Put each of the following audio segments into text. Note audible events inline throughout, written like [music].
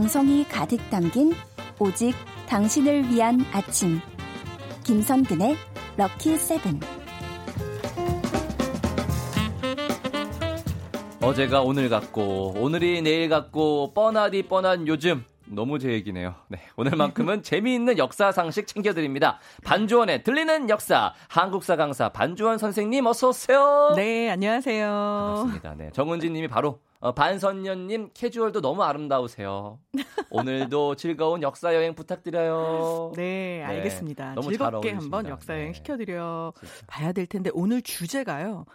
정성이 가득 담긴 오직 당신을 위한 아침. 김선근의 럭키 세븐. 어제가 오늘 같고 오늘이 내일 같고 뻔하디 뻔한 요즘 너무 제 얘기네요. 네, 오늘만큼은 [laughs] 재미있는 역사 상식 챙겨드립니다. 반주원의 들리는 역사 한국사 강사 반주원 선생님 어서 오세요. 네, 안녕하세요. 반갑습니다. 네, 정은지님이 바로 어, 반선녀님 캐주얼도 너무 아름다우세요. 오늘도 [laughs] 즐거운 역사 여행 부탁드려요. 네, 알겠습니다. 네, 즐겁게 한번 역사 여행 네. 시켜드려 진짜. 봐야 될 텐데 오늘 주제가요.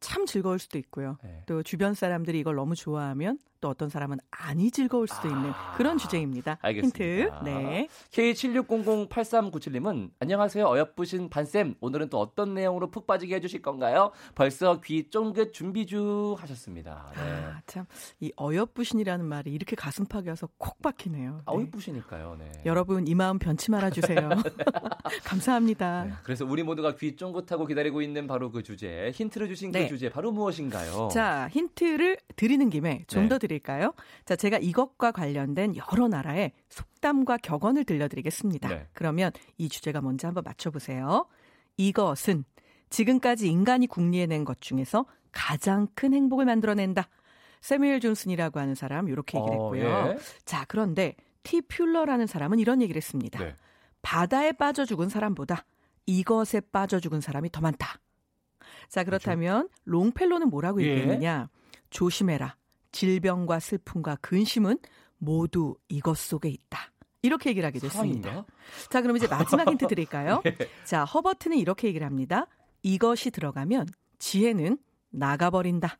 참 즐거울 수도 있고요. 네. 또 주변 사람들이 이걸 너무 좋아하면 또 어떤 사람은 아니 즐거울 수도 있는 아, 그런 주제입니다. 알겠습니다. 힌트. 네. K76008397님은 안녕하세요. 어여쁘신 반쌤. 오늘은 또 어떤 내용으로 푹 빠지게 해주실 건가요? 벌써 귀 쫑긋 준비 중 하셨습니다. 네. 아, 참. 이 어여쁘신이라는 말이 이렇게 가슴팍에 와서 콕 박히네요. 아, 네. 어여쁘시니까요. 네. 여러분 이 마음 변치 말아주세요. [laughs] [laughs] 감사합니다. 네. 그래서 우리 모두가 귀 쫑긋하고 기다리고 있는 바로 그 주제. 힌트를 주신 그 네. 주제 바로 무엇인가요? 자, 힌트를 드리는 김에 좀더 네. 드릴까요? 자, 제가 이것과 관련된 여러 나라의 속담과 격언을 들려드리겠습니다. 네. 그러면 이 주제가 뭔지 한번 맞춰보세요. 이것은 지금까지 인간이 궁리해낸 것 중에서 가장 큰 행복을 만들어낸다. 세뮤엘 존슨이라고 하는 사람 이렇게 얘기를 어, 했고요. 어, 예. 자, 그런데 티 퓰러라는 사람은 이런 얘기를 했습니다. 네. 바다에 빠져 죽은 사람보다 이것에 빠져 죽은 사람이 더 많다. 자, 그렇다면 그렇죠. 롱펠로는 뭐라고 예. 얘기했느냐? 조심해라. 질병과 슬픔과 근심은 모두 이것 속에 있다. 이렇게 얘기를 하게 됐습니다. 사랑인가? 자, 그럼 이제 마지막 힌트 드릴까요? 네. [laughs] 자, 허버트는 이렇게 얘기를 합니다. 이것이 들어가면 지혜는 나가버린다.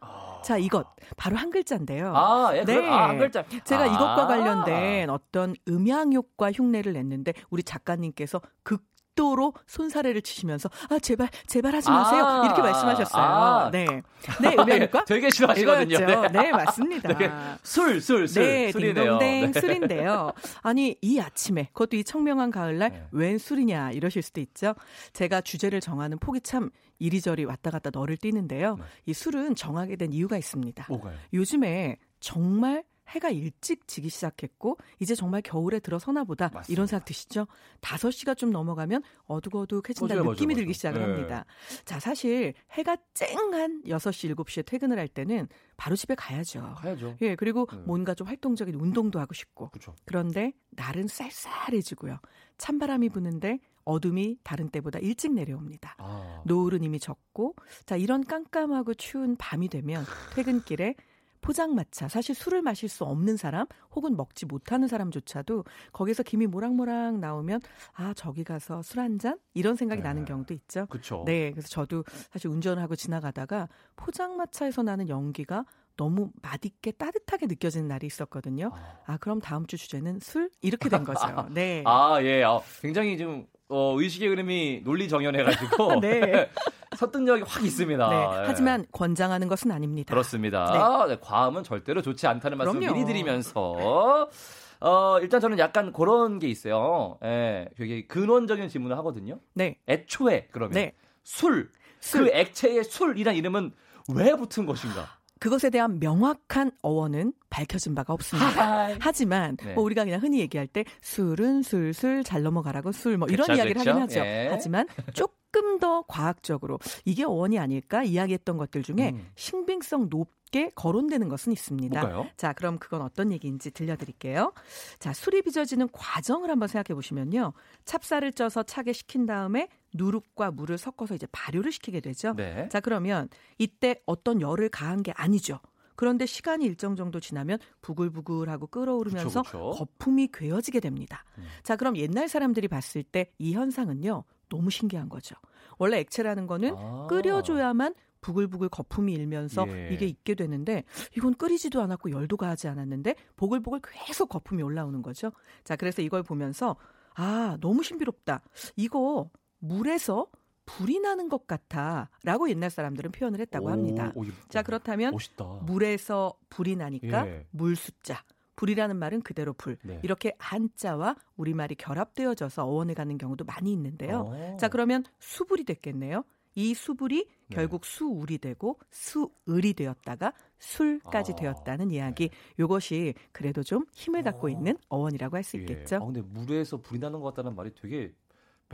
아. 자, 이것 바로 한 글자인데요. 아, 예, 네. 아, 한 글자. 제가 아. 이것과 관련된 어떤 음향 효과 흉내를 냈는데 우리 작가님께서 극 극도로 손사래를 치시면서 아 제발 제발 하지 마세요 아~ 이렇게 말씀하셨어요. 아~ 네, 네 음향효과 [laughs] 되게 싫어하시거든요. 네. 네. 맞습니다. 네. 술, 술, 술, 네, 술이네요. 네. 술인데요. 아니 이 아침에 그것도 이 청명한 가을날 네. 웬 술이냐 이러실 수도 있죠. 제가 주제를 정하는 폭이 참 이리저리 왔다 갔다 너를 띄는데요. 네. 이 술은 정하게 된 이유가 있습니다. 뭐가요? 요즘에 정말 해가 일찍 지기 시작했고 이제 정말 겨울에 들어서나 보다 맞습니다. 이런 생각 드시죠? 5시가 좀 넘어가면 어둑어둑해진다는 맞아요, 느낌이 맞아요, 들기 시작을 네. 합니다. 자, 사실 해가 쨍한 6시, 7시에 퇴근을 할 때는 바로 집에 가야죠. 가야죠. 예, 그리고 네. 뭔가 좀 활동적인 운동도 하고 싶고. 그쵸. 그런데 날은 쌀쌀해지고요. 찬바람이 부는데 어둠이 다른 때보다 일찍 내려옵니다. 아. 노을은 이미 졌고 자 이런 깜깜하고 추운 밤이 되면 퇴근길에 포장마차, 사실 술을 마실 수 없는 사람 혹은 먹지 못하는 사람조차도 거기서 김이 모락모락 나오면 아, 저기 가서 술 한 잔? 이런 생각이 네. 나는 경우도 있죠. 그쵸. 네. 그래서 저도 사실 운전을 하고 지나가다가 포장마차에서 나는 연기가 너무 맛있게 따뜻하게 느껴지는 날이 있었거든요. 아, 아 그럼 다음 주 주제는 술? 이렇게 된 거죠. [laughs] 네. 아, 예. 아, 굉장히 좀 어, 의식의 흐름이 논리 정연해가지고 [laughs] 네. [laughs] 설득력이 확 있습니다. 네. 네. 하지만 권장하는 것은 아닙니다. 그렇습니다. 네. 네. 과음은 절대로 좋지 않다는 말씀 을 미리 드리면서 어, 일단 저는 약간 그런 게 있어요. 예, 되게 근원적인 질문을 하거든요. 네. 애초에 그러면 네. 술, 술, 그 액체의 술이란 이름은 왜 붙은 것인가? 그것에 대한 명확한 어원은 밝혀진 바가 없습니다. 하이. 하지만 네. 뭐 우리가 그냥 흔히 얘기할 때 술은 술술 잘 넘어가라고 술 뭐 이런 그쵸, 이야기를 그쵸? 하긴 하죠. 예. 하지만 조금 더 과학적으로 이게 어원이 아닐까 이야기했던 것들 중에 음. 신빙성 높게 거론되는 것은 있습니다. 뭘까요? 자, 그럼 그건 어떤 얘기인지 들려드릴게요. 자, 술이 빚어지는 과정을 한번 생각해 보시면요. 찹쌀을 쪄서 차게 식힌 다음에 누룩과 물을 섞어서 이제 발효를 시키게 되죠. 네. 자, 그러면 이때 어떤 열을 가한 게 아니죠. 그런데 시간이 일정 정도 지나면 부글부글하고 끓어오르면서 그쵸, 그쵸. 거품이 괴어지게 됩니다. 음. 자, 그럼 옛날 사람들이 봤을 때 이 현상은요. 너무 신기한 거죠. 원래 액체라는 거는 아. 끓여줘야만 부글부글 거품이 일면서 예. 이게 있게 되는데 이건 끓이지도 않았고 열도 가하지 않았는데 보글보글 계속 거품이 올라오는 거죠. 자, 그래서 이걸 보면서 아, 너무 신비롭다. 이거 물에서 불이 나는 것 같아 라고 옛날 사람들은 표현을 했다고 합니다. 오, 오, 자 그렇다면 멋있다. 물에서 불이 나니까 예. 물 숫자. 불이라는 말은 그대로 불. 네. 이렇게 한자와 우리말이 결합되어져서 어원을 갖는 경우도 많이 있는데요. 오. 자 그러면 수불이 됐겠네요. 이 수불이 네. 결국 수울이 되고 수을이 되었다가 술까지 아, 되었다는 이야기. 네. 요것이 그래도 좀 힘을 갖고 어. 있는 어원이라고 할수 예. 있겠죠. 아, 근데 물에서 불이 나는 것 같다는 말이 되게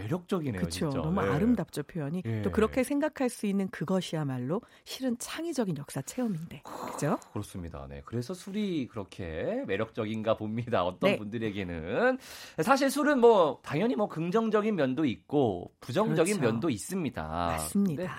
매력적이네요. 그렇죠. 너무 네. 아름답죠 표현이. 네. 또 그렇게 생각할 수 있는 그것이야말로 실은 창의적인 역사 체험인데, 그죠? 그렇습니다. 네. 그래서 술이 그렇게 매력적인가 봅니다. 어떤 네. 분들에게는 사실 술은 뭐 당연히 뭐 긍정적인 면도 있고 부정적인 그렇죠. 면도 있습니다. 맞습니다.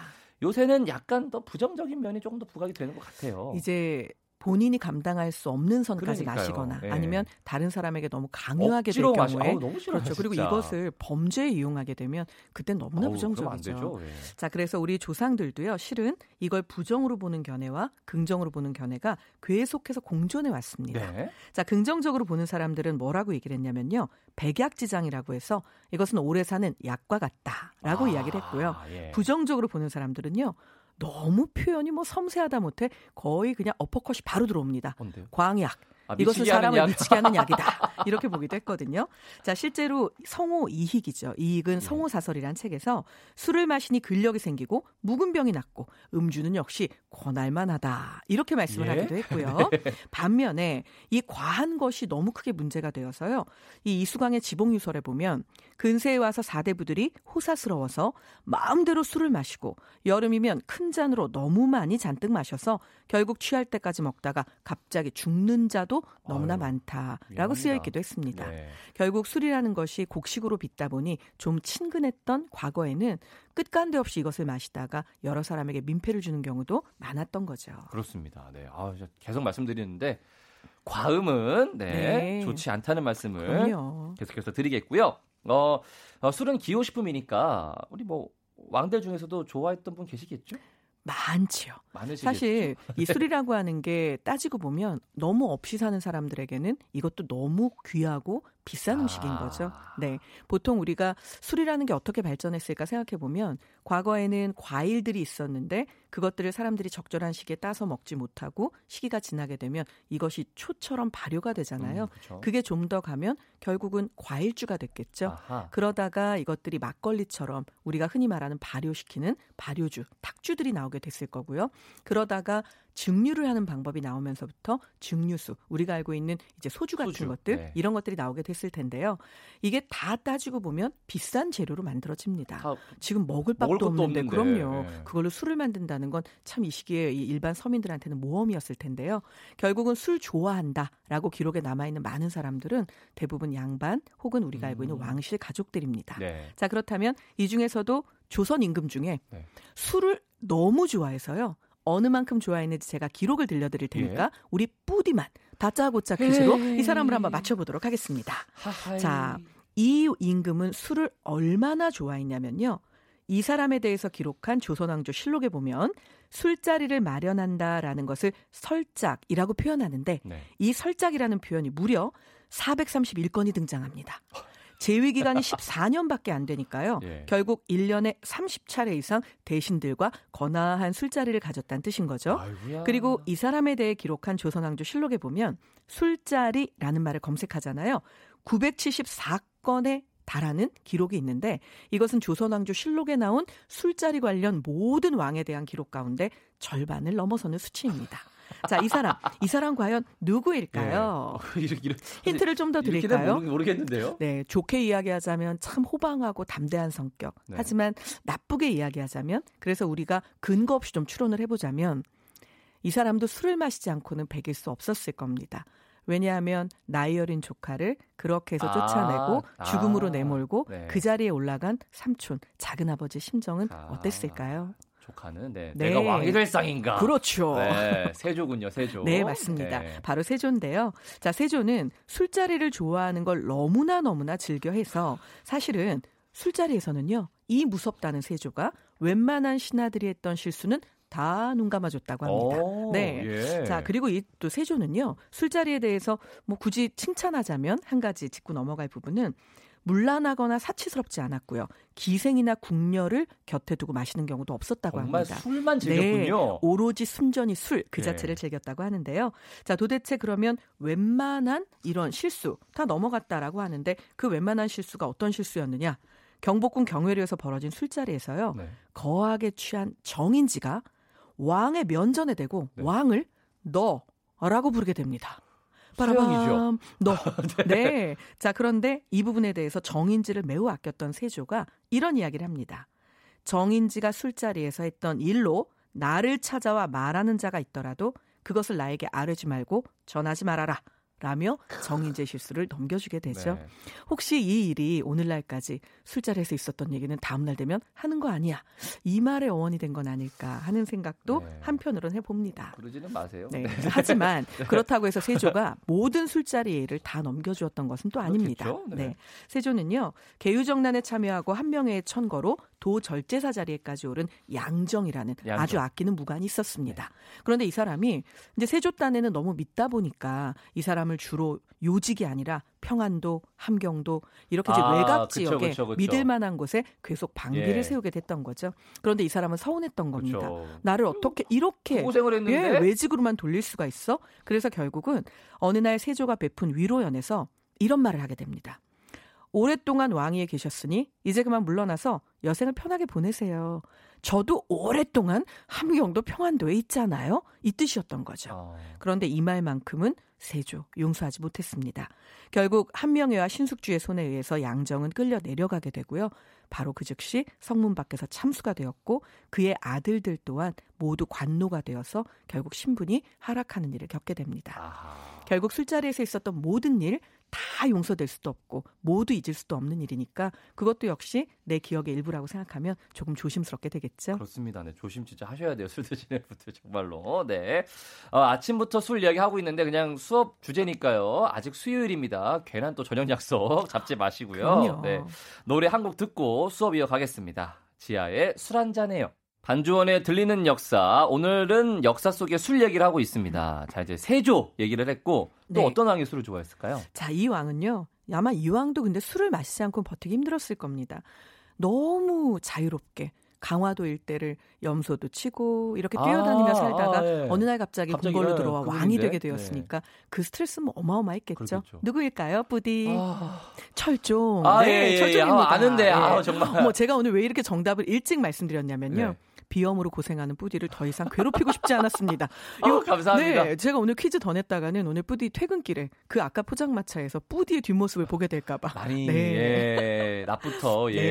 요새는 약간 더 부정적인 면이 조금 더 부각이 되는 것 같아요. 이제 본인이 감당할 수 없는 선까지 그러니까요. 가시거나 네. 아니면 다른 사람에게 너무 강요하게 될 경우에 아우, 그렇죠. 그리고 이것을 범죄에 이용하게 되면 그때 너무나 아우, 부정적이죠. 네. 자, 그래서 우리 조상들도요. 실은 이걸 부정으로 보는 견해와 긍정으로 보는 견해가 계속해서 공존해 왔습니다. 네. 자, 긍정적으로 보는 사람들은 뭐라고 얘기를 했냐면요. 백약지장이라고 해서 이것은 오래 사는 약과 같다라고 아, 이야기를 했고요. 예. 부정적으로 보는 사람들은요. 너무 표현이 뭐 섬세하다 못해 거의 그냥 어퍼컷이 바로 들어옵니다. 뭔데요? 광약. 아, 이것은 사람을 약. 미치게 하는 약이다. 이렇게 보기도 했거든요. 자, 실제로 성호 이익이죠. 이익은 네. 성호 사설이란 책에서 술을 마시니 근력이 생기고 묵은 병이 낫고 음주는 역시 권할만하다. 이렇게 말씀을 예? 하기도 했고요. [laughs] 네. 반면에 이 과한 것이 너무 크게 문제가 되어서요. 이 이수강의 지봉유설에 보면 근세에 와서 사대부들이 호사스러워서 마음대로 술을 마시고 여름이면 큰 잔으로 너무 많이 잔뜩 마셔서 결국 취할 때까지 먹다가 갑자기 죽는 자도 너무나 아유, 많다라고 미안합니다. 쓰여 있기도 했습니다. 네. 결국 술이라는 것이 곡식으로 빚다 보니 좀 친근했던 과거에는 끝간데 없이 이것을 마시다가 여러 사람에게 민폐를 주는 경우도 많았던 거죠. 그렇습니다. 네. 아, 계속 말씀드리는데 과음은 네, 네. 좋지 않다는 말씀을 그럼요. 계속해서 드리겠고요. 어, 어, 술은 기호식품이니까 우리 뭐 왕들 중에서도 좋아했던 분 계시겠죠? 많지요. 많으시겠죠? 사실 이 술이라고 하는 게 따지고 보면 너무 없이 사는 사람들에게는 이것도 너무 귀하고 비싼 아. 음식인 거죠. 네. 보통 우리가 술이라는 게 어떻게 발전했을까 생각해 보면 과거에는 과일들이 있었는데 그것들을 사람들이 적절한 시기에 따서 먹지 못하고 시기가 지나게 되면 이것이 초처럼 발효가 되잖아요. 음, 그게 좀 더 가면 결국은 과일주가 됐겠죠. 아하. 그러다가 이것들이 막걸리처럼 우리가 흔히 말하는 발효시키는 발효주, 탁주들이 나오게 됐을 거고요. 그러다가 증류를 하는 방법이 나오면서부터 증류수, 우리가 알고 있는 이제 소주 같은 소주, 것들 네. 이런 것들이 나오게 됐을 텐데요. 이게 다 따지고 보면 비싼 재료로 만들어집니다. 지금 먹을 밥도 먹을 없는데, 없는데, 그럼요. 네. 그걸로 술을 만든다는 건 참 이 시기에 이 일반 서민들한테는 모험이었을 텐데요. 결국은 술 좋아한다라고 기록에 남아 있는 많은 사람들은 대부분 양반 혹은 우리가 알고 있는 음. 왕실 가족들입니다. 네. 자 그렇다면 이 중에서도 조선 임금 중에 네. 술을 너무 좋아해서요. 어느 만큼 좋아했는지 제가 기록을 들려드릴 테니까 예. 우리 뿌디만 다짜고짜 퀴즈로 이 사람을 한번 맞춰보도록 하겠습니다. 하하이. 자, 이 임금은 술을 얼마나 좋아했냐면요. 이 사람에 대해서 기록한 조선왕조 실록에 보면 술자리를 마련한다라는 것을 설짝이라고 표현하는데 네. 이 설짝이라는 표현이 무려 431건이 등장합니다. 재위 기간이 14년밖에 안 되니까요. 예. 결국 1년에 30차례 이상 대신들과 거나한 술자리를 가졌다는 뜻인 거죠. 아이고야. 그리고 이 사람에 대해 기록한 조선왕조 실록에 보면 술자리라는 말을 검색하잖아요. 974건의 달하는 기록이 있는데 이것은 조선왕조 실록에 나온 술자리 관련 모든 왕에 대한 기록 가운데 절반을 넘어서는 수치입니다. [laughs] 자, 이 사람, 이 사람 과연 누구일까요? 네. [laughs] 이렇게, 이렇게, 힌트를 좀 더 드릴까요? 모르 겠는데요. 네, 좋게 이야기하자면 참 호방하고 담대한 성격. 네. 하지만 나쁘게 이야기하자면 그래서 우리가 근거 없이 좀 추론을 해보자면 이 사람도 술을 마시지 않고는 배길 수 없었을 겁니다. 왜냐하면 나이 어린 조카를 그렇게 해서 쫓아내고 아, 죽음으로 내몰고 네. 그 자리에 올라간 삼촌 작은 아버지 심정은 아. 어땠을까요? 조카는 네, 네. 내가 왕이 될 상인가? 그렇죠. 네, 세조군요, 세조. 네, 맞습니다. 네. 바로 세조인데요. 자, 세조는 술자리를 좋아하는 걸 너무나 너무나 즐겨해서 사실은 술자리에서는요, 이 무섭다는 세조가 웬만한 신하들이 했던 실수는 다 눈 감아줬다고 합니다. 오, 네. 예. 자, 그리고 이 또 세조는요, 술자리에 대해서 뭐 굳이 칭찬하자면 한 가지 짚고 넘어갈 부분은 물란하거나 사치스럽지 않았고요. 기생이나 궁녀를 곁에 두고 마시는 경우도 없었다고 정말 합니다. 술만 즐겼군요. 네, 오로지 순전히 술 그 자체를 네. 즐겼다고 하는데요. 자, 도대체 그러면 웬만한 이런 실수 다 넘어갔다라고 하는데 그 웬만한 실수가 어떤 실수였느냐? 경복궁 경회로에서 벌어진 술자리에서요. 네. 거하게 취한 정인지가 왕의 면전에 대고 네. 왕을 너라고 부르게 됩니다. 빠라밤 너. [laughs] 네. 네. 자, 그런데 이 부분에 대해서 정인지를 매우 아꼈던 세조가 이런 이야기를 합니다. 정인지가 술자리에서 했던 일로 나를 찾아와 말하는 자가 있더라도 그것을 나에게 아뢰지 말고 전하지 말아라. 라며 정인재 실수를 넘겨주게 되죠. 네. 혹시 이 일이 오늘날까지 술자리에서 있었던 얘기는 다음날 되면 하는 거 아니야. 이 말의 어원이 된 건 아닐까 하는 생각도 네. 한편으로는 해봅니다. 그러지는 마세요. 네. [laughs] 하지만 네. 그렇다고 해서 세조가 모든 술자리 일을 다 넘겨주었던 것은 또 아닙니다. 네. 네. 세조는요. 개유정난에 참여하고 한명회의 천거로 도절제사 자리에까지 오른 양정이라는 양정. 아주 아끼는 무관이 있었습니다. 네. 그런데 이 사람이 이제 세조 딴에는 너무 믿다 보니까 이 사람을 주로 요직이 아니라 평안도, 함경도 이렇게 이제 아, 외곽 지역에 그쵸, 그쵸. 믿을 만한 곳에 계속 방비를 예. 세우게 됐던 거죠. 그런데 이 사람은 서운했던 겁니다. 그쵸. 나를 어떻게 이렇게 고생을 했는데 예, 외직으로만 돌릴 수가 있어? 그래서 결국은 어느 날 세조가 베푼 위로연에서 이런 말을 하게 됩니다. 오랫동안 왕위에 계셨으니 이제 그만 물러나서 여생을 편하게 보내세요. 저도 오랫동안 함경도 평안도에 있잖아요. 이 뜻이었던 거죠. 어. 그런데 이 말만큼은 세조 용서하지 못했습니다. 결국 한명회와 신숙주의 손에 의해서 양정은 끌려 내려가게 되고요. 바로 그 즉시 성문 밖에서 참수가 되었고 그의 아들들 또한 모두 관노가 되어서 결국 신분이 하락하는 일을 겪게 됩니다. 아하. 결국 술자리에서 있었던 모든 일 다 용서될 수도 없고 모두 잊을 수도 없는 일이니까 그것도 역시 내 기억의 일부라고 생각하면 조금 조심스럽게 되겠죠. 그렇습니다. 네, 조심 진짜 하셔야 돼요. 술 드시는 분들 정말로. 네. 어, 아침부터 술 이야기 하고 있는데 그냥 수업 주제니까요. 아직 수요일입니다. 괜한 또 저녁 약속 [laughs] 잡지 마시고요. 그럼요. 네. 노래 한 곡 듣고 수업 이어가겠습니다. 지하의 술 한 잔해요. 반주원에 들리는 역사. 오늘은 역사 속의 술 얘기를 하고 있습니다. 자, 이제 세조 얘기를 했고 또 네. 어떤 왕이 술을 좋아했을까요? 자, 이 왕은요. 아마 이 왕도 근데 술을 마시지 않고 버티기 힘들었을 겁니다. 너무 자유롭게 강화도 일대를 염소도 치고 이렇게 뛰어다니며 아, 살다가 아, 네. 어느 날 갑자기, 갑자기 궁궐로 들어와 왕이 되게 되었으니까 네. 그 스트레스는 뭐 어마어마했겠죠. 그렇겠죠. 누구일까요, 부디? 아... 철종. 아, 네, 예, 예, 철종입니다. 아, 아는데, 아, 네. 정말. 뭐 제가 오늘 왜 이렇게 정답을 일찍 말씀드렸냐면요. 네. 비염으로 고생하는 뿌디를 더 이상 괴롭히고 싶지 않았습니다. 이거, [laughs] 어, 감사합니다. 네, 제가 오늘 퀴즈 더 냈다가는 오늘 뿌디 퇴근길에 그 아까 포장마차에서 뿌디의 뒷모습을 보게 될까봐. 많이 네. 예, 낮부터 예.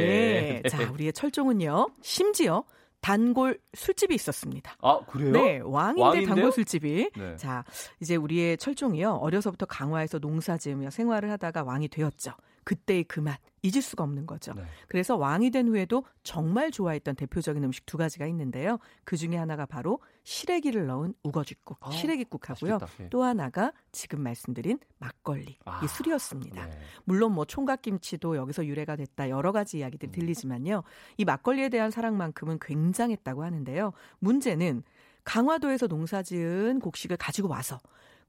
네. [laughs] 자, 우리의 철종은요. 심지어 단골 술집이 있었습니다. 아, 그래요? 네, 왕인데 왕인데요? 단골 술집이. 네. 자, 이제 우리의 철종이요. 어려서부터 강화에서 농사 지으며 생활을 하다가 왕이 되었죠. 그때의 그 맛 잊을 수가 없는 거죠. 네. 그래서 왕이 된 후에도 정말 좋아했던 대표적인 음식 두 가지가 있는데요. 그 중에 하나가 바로 시래기를 넣은 우거지국, 아, 시래기국하고요. 네. 또 하나가 지금 말씀드린 막걸리, 아, 이 술이었습니다. 네. 물론 뭐 총각김치도 여기서 유래가 됐다 여러 가지 이야기들이 음. 들리지만요. 이 막걸리에 대한 사랑만큼은 굉장했다고 하는데요. 문제는 강화도에서 농사지은 곡식을 가지고 와서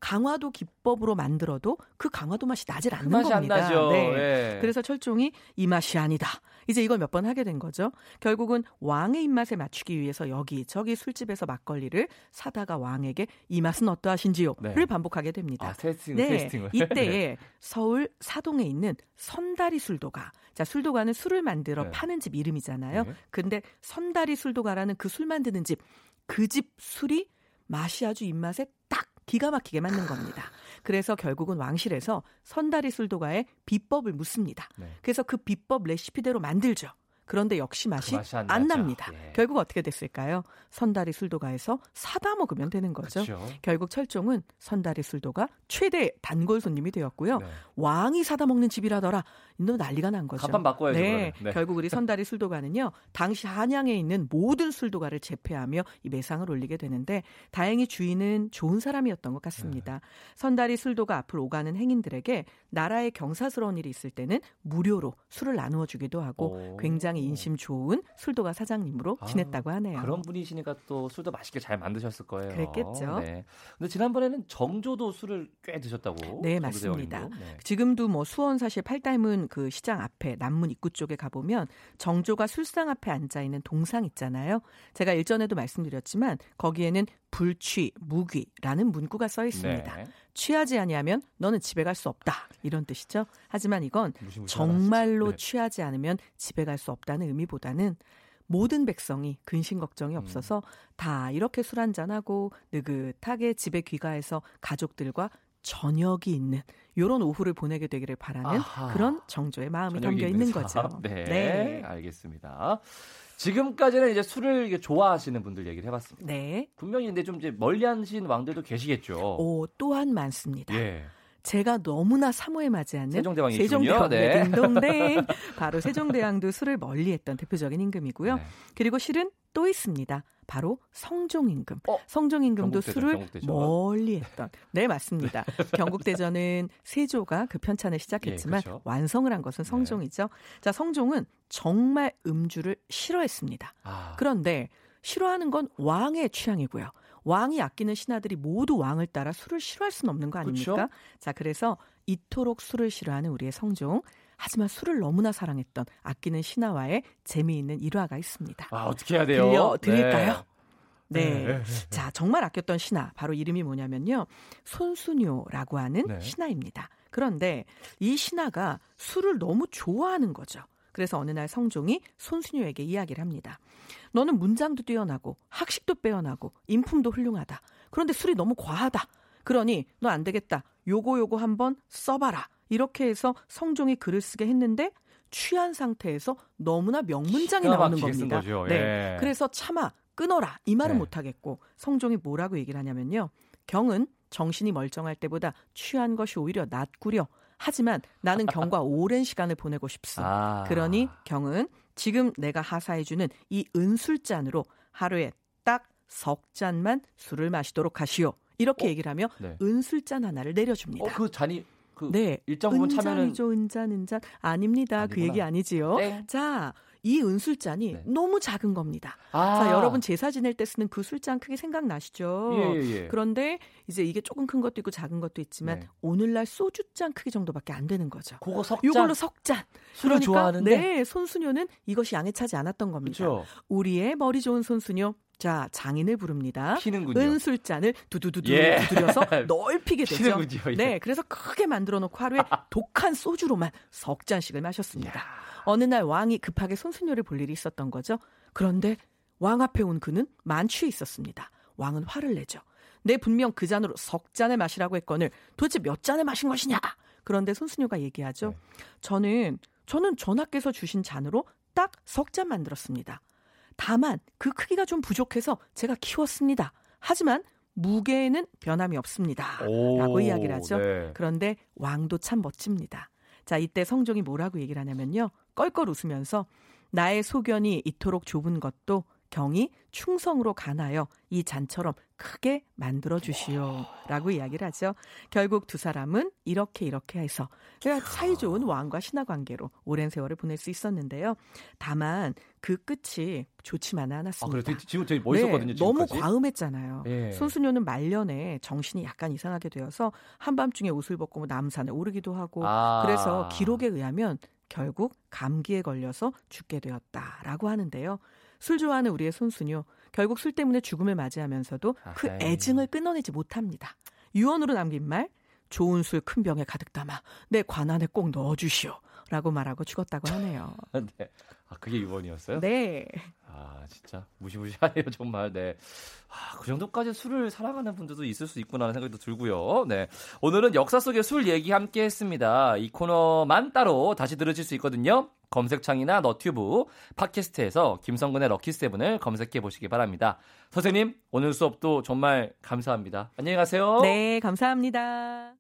강화도 기법으로 만들어도 그 강화도 맛이 나질 않는 그 맛이 겁니다. 안 나죠. 네. 네. 그래서 철종이 이 맛이 아니다. 이제 이걸 몇 번 하게 된 거죠. 결국은 왕의 입맛에 맞추기 위해서 여기 저기 술집에서 막걸리를 사다가 왕에게 이 맛은 어떠하신지요를 네. 반복하게 됩니다. 아, 테스팅, 네. 테스팅을. [laughs] 이때에 네. 서울 사동에 있는 선다리 술도가 자 술도가는 술을 만들어 네. 파는 집 이름이잖아요. 네. 근데 선다리 술도가라는 그 술 만드는 집 그 집 술이 맛이 아주 입맛에 딱 기가 막히게 맞는 겁니다. 그래서 결국은 왕실에서 선다리 술도가의 비법을 묻습니다. 네. 그래서 그 비법 레시피대로 만들죠. 그런데 역시 맛이, 그 맛이 안, 안 납니다. 예. 결국 어떻게 됐을까요? 선다리 술도가에서 사다 먹으면 되는 거죠. 그쵸. 결국 철종은 선다리 술도가 최대 단골 손님이 되었고요. 네. 왕이 사다 먹는 집이라더라. 인도 난리가 난 거죠. 간판 바꿔야죠. 네. 네. 결국 우리 선다리 술도가는요. 당시 한양에 있는 모든 술도가를 제패하며 이 매상을 올리게 되는데 다행히 주인은 좋은 사람이었던 것 같습니다. 네. 선다리 술도가 앞을 오가는 행인들에게 나라의 경사스러운 일이 있을 때는 무료로 술을 나누어 주기도 하고 오. 굉장히 인심 좋은 술도가 사장님으로 아, 지냈다고 하네요. 그런 분이시니까 또 술도 맛있게 잘 만드셨을 거예요. 그랬겠죠. 네. 근데 지난번에는 정조도 술을 꽤 드셨다고. 네, 맞습니다. 네. 지금도 뭐 수원 사실 팔닮은 그 시장 앞에 남문 입구 쪽에 가보면 정조가 술상 앞에 앉아 있는 동상 있잖아요. 제가 일전에도 말씀드렸지만 거기에는 불취, 무귀라는 문구가 써 있습니다. 네. 취하지 아니하면 너는 집에 갈 수 없다. 이런 뜻이죠. 하지만 이건 정말로 네. 취하지 않으면 집에 갈 수 없다는 의미보다는 모든 백성이 근심 걱정이 음. 없어서 음. 다 이렇게 술 한잔하고 느긋하게 집에 귀가해서 가족들과 저녁이 있는 요런 오후를 보내게 되기를 바라는 아하. 그런 정조의 마음이 담겨 있는 거죠. 네, 네, 알겠습니다. 지금까지는 이제 술을 좋아하시는 분들 얘기를 해봤습니다. 네. 분명히 근데 좀 이제 멀리 하신 왕들도 계시겠죠. 오, 또한 많습니다. 예. 제가 너무나 사모에 맞이하는 세종대왕이 세종대왕 네. 딩동댕 [laughs] 바로 세종대왕도 술을 멀리했던 대표적인 임금이고요. 네. 그리고 실은 또 있습니다. 바로 성종임금. 어? 성종임금도 술을 경국대전. 멀리 했던. 네 맞습니다. [laughs] 경국대전은 세조가 그 편찬을 시작했지만 예, 그렇죠. 완성을 한 것은 네. 성종이죠. 네. 자 성종은 정말 음주를 싫어했습니다. 아. 그런데 싫어하는 건 왕의 취향이고요. 왕이 아끼는 신하들이 모두 왕을 따라 술을 싫어할 수는 없는 거 아닙니까? 그렇죠? 자, 그래서 이토록 술을 싫어하는 우리의 성종. 하지만 술을 너무나 사랑했던 아끼는 신하와의 재미있는 일화가 있습니다. 아, 어떻게 해야 돼요? 들려 드릴까요? 네. 네. 네. 네. 자, 정말 아꼈던 신하. 바로 이름이 뭐냐면요. 손순효라고 하는 네. 신하입니다. 그런데 이 신하가 술을 너무 좋아하는 거죠. 그래서 어느 날 성종이 손순효에게 이야기를 합니다. 너는 문장도 뛰어나고 학식도 빼어나고 인품도 훌륭하다. 그런데 술이 너무 과하다. 그러니 너 안 되겠다. 요거 요거 한번 써봐라. 이렇게 해서 성종이 글을 쓰게 했는데 취한 상태에서 너무나 명문장이 나오는 겁니다. 네. 예. 그래서 차마 끊어라 이 말은 네. 못 하겠고 성종이 뭐라고 얘기를 하냐면요. 경은 정신이 멀쩡할 때보다 취한 것이 오히려 낫구려. 하지만 나는 경과 오랜 시간을 보내고 싶소. 아. 그러니 경은 지금 내가 하사해주는 이 은술잔으로 하루에 딱 석 잔만 술을 마시도록 하시오. 이렇게 어? 얘기를 하며 네. 은술잔 하나를 내려줍니다. 어, 그 잔이 그 네. 일정 부분 차면은 은잔이죠, 은잔, 은잔. 아닙니다. 아니구나. 그 얘기 아니지요. 네. 자, 이 은술잔이 네. 너무 작은 겁니다. 아. 자, 여러분 제사 지낼 때 쓰는 그 술잔 크게 생각나시죠? 예, 예, 예. 그런데 이제 이게 조금 큰 것도 있고 작은 것도 있지만 네. 오늘날 소주잔 크기 정도밖에 안 되는 거죠. 그거 석잔. 이걸로 석잔. 술을 그러니까, 좋아하는데 네, 손수녀는 이것이 양에 차지 않았던 겁니다. 그쵸? 우리의 머리 좋은 손수녀 자, 장인을 부릅니다. 피는군요. 은술잔을 두두두두 예. 두드려서 [laughs] 넓히게 되죠. 피는군요. 예. 네, 그래서 크게 만들어 놓고 하루에 독한 소주로만 석 잔씩을 마셨습니다. 야. 어느 날 왕이 급하게 손수녀를 볼 일이 있었던 거죠. 그런데 왕 앞에 온 그는 만취해 있었습니다. 왕은 화를 내죠. 내 분명 그 잔으로 석 잔을 마시라고 했거늘 도대체 몇 잔을 마신 것이냐? 그런데 손수녀가 얘기하죠. 네. 저는 저는 전하께서 주신 잔으로 딱 석 잔 만들었습니다. 다만 그 크기가 좀 부족해서 제가 키웠습니다. 하지만 무게에는 변함이 없습니다. 오, 라고 이야기를 하죠. 네. 그런데 왕도 참 멋집니다. 자, 이때 성종이 뭐라고 얘기를 하냐면요. 껄껄 웃으면서 나의 소견이 이토록 좁은 것도 경이 충성으로 가나요? 이 잔처럼 크게 만들어 주시오 라고 이야기를 하죠. 결국 두 사람은 이렇게 이렇게 해서 사이 좋은 왕과 신하 관계로 오랜 세월을 보낼 수 있었는데요. 다만 그 끝이 좋지만은 않았습니다. 아, 그래 지금 되게 멋있었거든요. 네, 너무 과음했잖아요. 예. 손수녀는 말년에 정신이 약간 이상하게 되어서 한밤중에 옷을 벗고 뭐 남산에 오르기도 하고 아. 그래서 기록에 의하면 결국 감기에 걸려서 죽게 되었다라고 하는데요. 술 좋아하는 우리의 손수녀 결국 술 때문에 죽음을 맞이하면서도 그 애증을 끊어내지 못합니다. 유언으로 남긴 말 좋은 술 큰 병에 가득 담아 내 관안에 꼭 넣어주시오. 라고 말하고 죽었다고 하네요. [laughs] 네. 아, 그게 유언이었어요? 네. 아, 진짜 무시무시하네요, 정말. 네. 아, 그 정도까지 술을 사랑하는 분들도 있을 수 있구나라는 생각도 들고요. 네. 오늘은 역사 속의 술 얘기 함께 했습니다. 이 코너만 따로 다시 들으실 수 있거든요. 검색창이나 너튜브, 팟캐스트에서 김성근의 럭키세븐을 검색해 보시기 바랍니다. 선생님, 오늘 수업도 정말 감사합니다. 안녕히 가세요. 네, 감사합니다.